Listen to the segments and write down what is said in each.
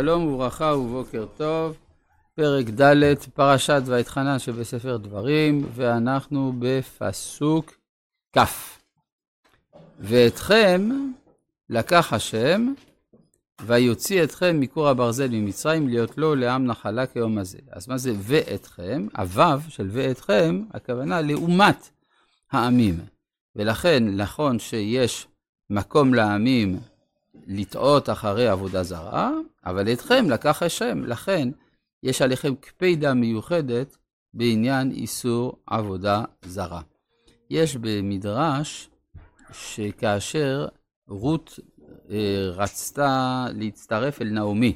שלום וברכה ובוקר טוב, פרק ד', פרשת ואתחנן שבספר דברים, ואנחנו בפסוק כ'. ואתכם לקח השם, ויוציא אתכם מכור הברזל ממצרים, להיות לו לעם נחלה כיום הזה. אז מה זה ואתכם? הוו של ואתכם, הכוונה לעומת העמים. ולכן נכון שיש מקום לעמים לטעות אחרי עבודה זרה, אבל אתכם לקח השם, לכן יש עליכם קפידה מיוחדת בעניין איסור עבודה זרה. יש במדרש שכאשר רות אה, רצתה להצטרף אל נעמי,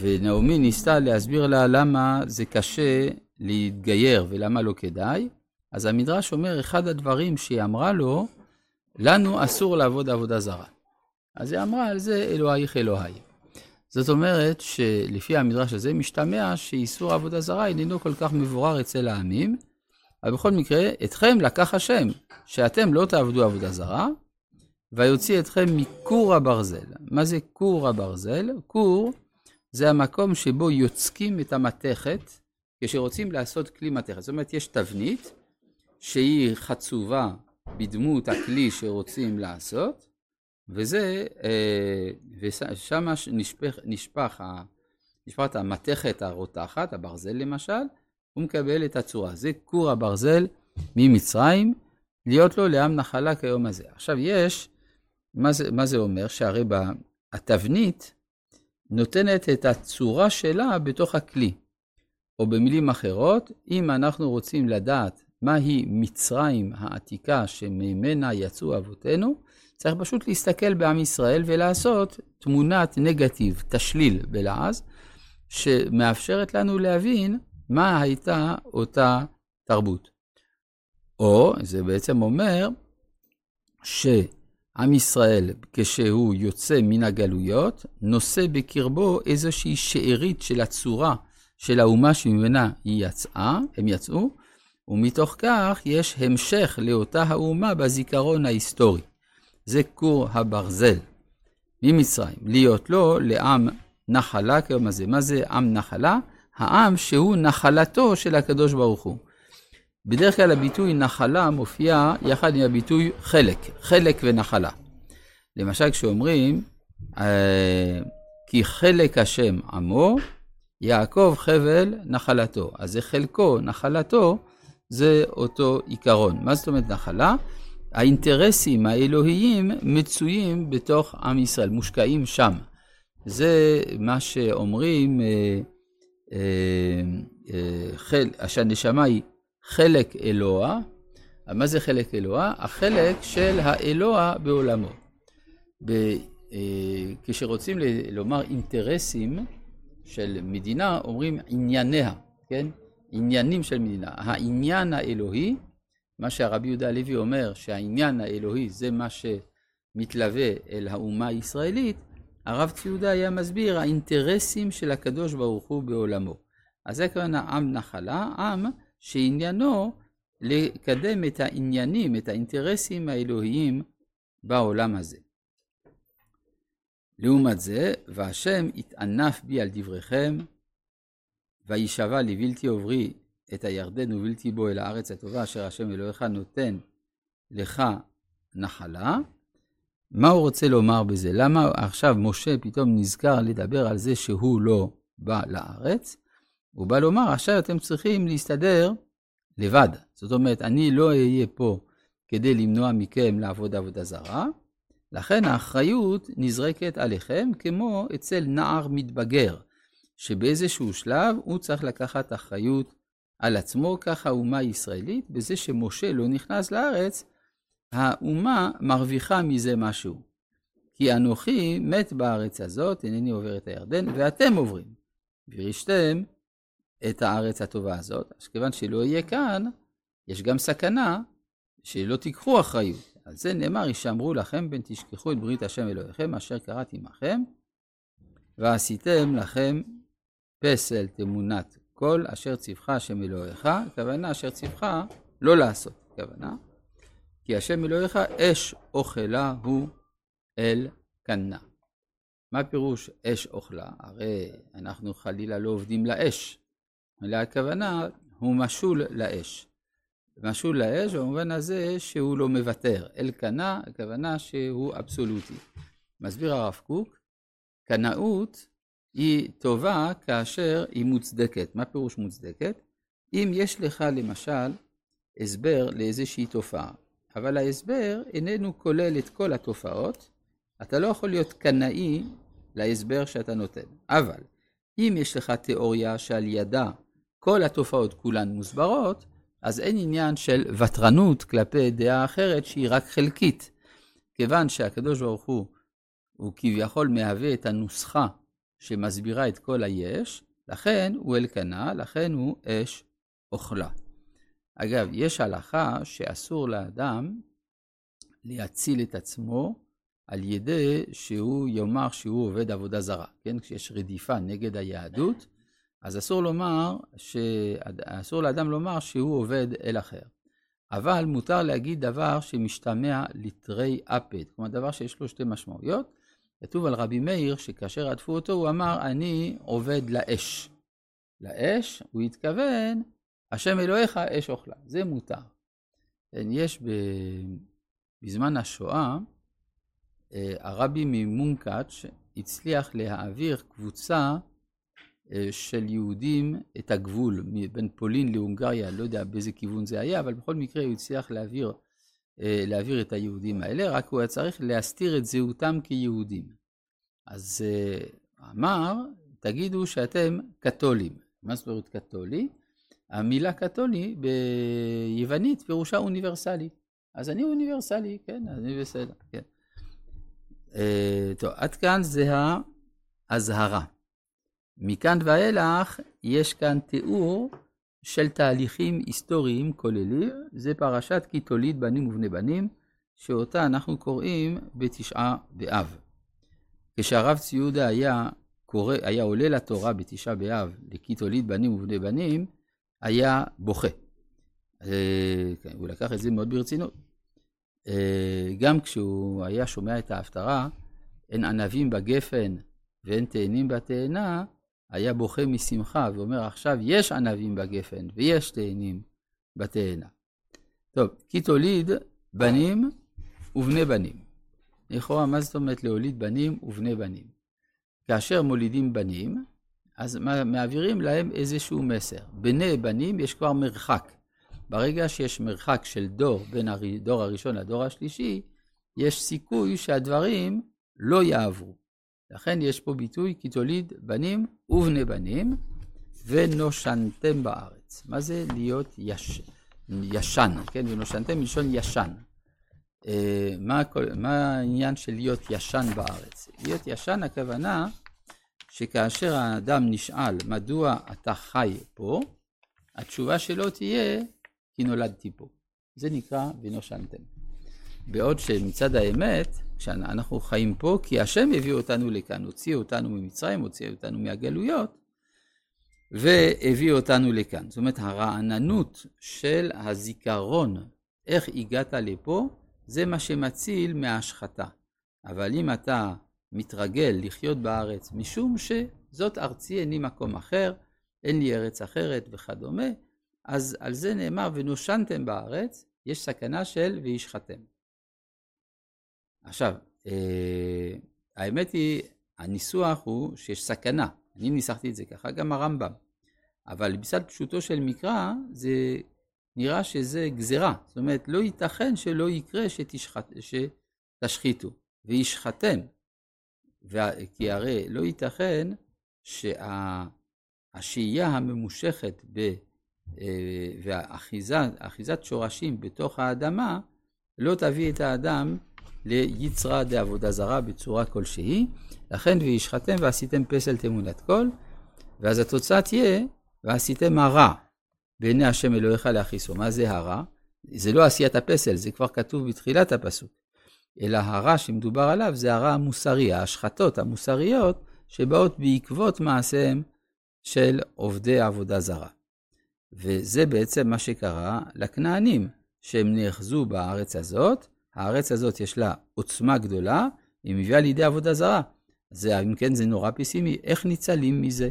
ונעמי ניסתה להסביר לה למה זה קשה להתגייר ולמה לא כדאי, אז המדרש אומר, אחד הדברים שהיא אמרה לו, לנו אסור לעבוד עבודה זרה. אז היא אמרה על זה אלוהיך אלוהי. זאת אומרת שלפי המדרש הזה משתמע שאיסור עבודה זרה איננו כל כך מבורר אצל העמים, אבל בכל מקרה, אתכם לקח השם, שאתם לא תעבדו עבודה זרה, ויוציא אתכם מכור הברזל. מה זה כור הברזל? כור זה המקום שבו יוצקים את המתכת כשרוצים לעשות כלי מתכת. זאת אומרת, יש תבנית שהיא חצובה בדמות הכלי שרוצים לעשות, וזה, אה, ושם נשפך, נשפך, נשפכת המתכת הרותחת, הברזל למשל, הוא מקבל את הצורה. זה כור הברזל ממצרים, להיות לו לעם נחלה כיום הזה. עכשיו יש, מה זה, מה זה אומר? שהרי התבנית נותנת את הצורה שלה בתוך הכלי. או במילים אחרות, אם אנחנו רוצים לדעת מהי מצרים העתיקה שממנה יצאו אבותינו, צריך פשוט להסתכל בעם ישראל ולעשות תמונת נגטיב, תשליל בלעז, שמאפשרת לנו להבין מה הייתה אותה תרבות. או, זה בעצם אומר שעם ישראל, כשהוא יוצא מן הגלויות, נושא בקרבו איזושהי שארית של הצורה של האומה שממנה היא יצאה, הם יצאו, ומתוך כך יש המשך לאותה האומה בזיכרון ההיסטורי. זה כור הברזל ממצרים, להיות לו לעם נחלה כיום הזה. מה זה עם נחלה? העם שהוא נחלתו של הקדוש ברוך הוא. בדרך כלל הביטוי נחלה מופיע יחד עם הביטוי חלק, חלק ונחלה. למשל כשאומרים, אה, כי חלק השם עמו, יעקב חבל נחלתו. אז זה חלקו, נחלתו, זה אותו עיקרון. מה זאת אומרת נחלה? האינטרסים האלוהיים מצויים בתוך עם ישראל, מושקעים שם. זה מה שאומרים, אה, אה, אה, שהנשמה היא חלק אלוה. מה זה חלק אלוה? החלק של האלוה בעולמו. ב, כשרוצים לומר אינטרסים של מדינה, אומרים ענייניה, כן? עניינים של מדינה. העניין האלוהי מה שהרבי יהודה הלוי אומר, שהעניין האלוהי זה מה שמתלווה אל האומה הישראלית, הרב צבי יהודה היה מסביר האינטרסים של הקדוש ברוך הוא בעולמו. אז זה כמובן עם נחלה, עם שעניינו לקדם את העניינים, את האינטרסים האלוהיים בעולם הזה. לעומת זה, והשם יתענף בי על דבריכם, וישבע לבלתי עוברי את הירדן ובלתי בו אל הארץ הטובה אשר השם אלוהיך נותן לך נחלה. מה הוא רוצה לומר בזה? למה עכשיו משה פתאום נזכר לדבר על זה שהוא לא בא לארץ? הוא בא לומר, עכשיו אתם צריכים להסתדר לבד. זאת אומרת, אני לא אהיה פה כדי למנוע מכם לעבוד עבודה זרה, לכן האחריות נזרקת עליכם כמו אצל נער מתבגר, שבאיזשהו שלב הוא צריך לקחת אחריות על עצמו, כך האומה הישראלית, בזה שמשה לא נכנס לארץ, האומה מרוויחה מזה משהו. כי אנוכי מת בארץ הזאת, אינני עובר את הירדן, ואתם עוברים. וירשתם את הארץ הטובה הזאת. אז כיוון שלא יהיה כאן, יש גם סכנה שלא תיקחו אחריות. על זה נאמר, ישמרו לכם בין תשכחו את ברית השם אלוהיכם, אשר קראתי עמכם, ועשיתם לכם פסל תמונת כל אשר ציווך השם אלוהיך, הכוונה אשר ציווך לא לעשות, הכוונה. כי השם אלוהיך אש אוכלה הוא אל קנה. מה פירוש אש אוכלה? הרי אנחנו חלילה לא עובדים לאש, אלא הכוונה הוא משול לאש. משול לאש במובן הזה שהוא לא מוותר. אל קנה, הכוונה שהוא אבסולוטי. מסביר הרב קוק, קנאות היא טובה כאשר היא מוצדקת. מה פירוש מוצדקת? אם יש לך למשל הסבר לאיזושהי תופעה, אבל ההסבר איננו כולל את כל התופעות, אתה לא יכול להיות קנאי להסבר שאתה נותן. אבל אם יש לך תיאוריה שעל ידה כל התופעות כולן מוסברות, אז אין עניין של ותרנות כלפי דעה אחרת שהיא רק חלקית. כיוון שהקדוש ברוך הוא, הוא כביכול מהווה את הנוסחה שמסבירה את כל היש, לכן הוא אלקנה, לכן הוא אש אוכלה. אגב, יש הלכה שאסור לאדם להציל את עצמו על ידי שהוא יאמר שהוא עובד עבודה זרה, כן? כשיש רדיפה נגד היהדות, אז אסור לומר, ש... אסור לאדם לומר שהוא עובד אל אחר. אבל מותר להגיד דבר שמשתמע לתרי אפד, כלומר דבר שיש לו שתי משמעויות. כתוב על רבי מאיר שכאשר עטפו אותו הוא אמר, אני עובד לאש. לאש, הוא התכוון, השם אלוהיך אש אוכלה, זה מותר. כן, יש ב... בזמן השואה, אה, הרבי ממונקאץ' הצליח להעביר קבוצה אה, של יהודים את הגבול בין פולין להונגריה, לא יודע באיזה כיוון זה היה, אבל בכל מקרה הוא הצליח להעביר, להעביר את היהודים האלה, רק הוא היה צריך להסתיר את זהותם כיהודים. אז אמר, תגידו שאתם קתולים. מה זאת אומרת קתולי? המילה קתולי ביוונית פירושה אוניברסלי. אז אני אוניברסלי, כן, אני בסדר, כן. אה, טוב, עד כאן זה האזהרה. מכאן ואילך יש כאן תיאור של תהליכים היסטוריים כוללים, זה פרשת כי תוליד בנים ובני בנים, שאותה אנחנו קוראים בתשעה באב. כשהרב ציודה היה, קורא, היה עולה לתורה בתשעה באב, לכי תוליד בנים ובני בנים, היה בוכה. אה, כן, הוא לקח את זה מאוד ברצינות. אה, גם כשהוא היה שומע את ההפטרה, אין ענבים בגפן ואין תאנים בתאנה, היה בוכה משמחה ואומר, עכשיו יש ענבים בגפן ויש תאנים בתאנה. טוב, כי תוליד בנים ובני בנים. לכאורה, מה זאת אומרת להוליד בנים ובני בנים? כאשר מולידים בנים, אז מעבירים להם איזשהו מסר. בני בנים יש כבר מרחק. ברגע שיש מרחק של דור בין הדור הראשון לדור השלישי, יש סיכוי שהדברים לא יעברו. לכן יש פה ביטוי כי תוליד בנים ובני בנים ונושנתם בארץ. מה זה להיות יש, ישן, כן? ונושנתם מלשון ישן. אה, מה, מה העניין של להיות ישן בארץ? להיות ישן הכוונה שכאשר האדם נשאל מדוע אתה חי פה, התשובה שלו תהיה כי נולדתי פה. זה נקרא ונושנתם. בעוד שמצד האמת, כשאנחנו חיים פה, כי השם הביא אותנו לכאן, הוציא אותנו ממצרים, הוציא אותנו מהגלויות, והביא אותנו לכאן. זאת אומרת, הרעננות של הזיכרון, איך הגעת לפה, זה מה שמציל מההשחתה. אבל אם אתה מתרגל לחיות בארץ, משום שזאת ארצי, אין לי מקום אחר, אין לי ארץ אחרת וכדומה, אז על זה נאמר, ונושנתם בארץ, יש סכנה של וישחתם. עכשיו, אה, האמת היא, הניסוח הוא שיש סכנה. אני ניסחתי את זה ככה, גם הרמב"ם. אבל בצד פשוטו של מקרא, זה נראה שזה גזירה. זאת אומרת, לא ייתכן שלא יקרה שתשחט, שתשחיתו, וישחתם. כי הרי לא ייתכן שהשהייה הממושכת ב... אה, והאחיזת שורשים בתוך האדמה לא תביא את האדם ליצרא דעבודה זרה בצורה כלשהי. לכן וישחתם ועשיתם פסל תמונת כל, ואז התוצאה תהיה ועשיתם הרע בעיני השם אלוהיך להכיסו. מה זה הרע? זה לא עשיית הפסל, זה כבר כתוב בתחילת הפסוק. אלא הרע שמדובר עליו זה הרע המוסרי, ההשחתות המוסריות שבאות בעקבות מעשיהם של עובדי עבודה זרה. וזה בעצם מה שקרה לכנענים, שהם נאחזו בארץ הזאת, הארץ הזאת יש לה עוצמה גדולה, היא מביאה לידי עבודה זרה. זה, אם כן, זה נורא פסימי, איך ניצלים מזה?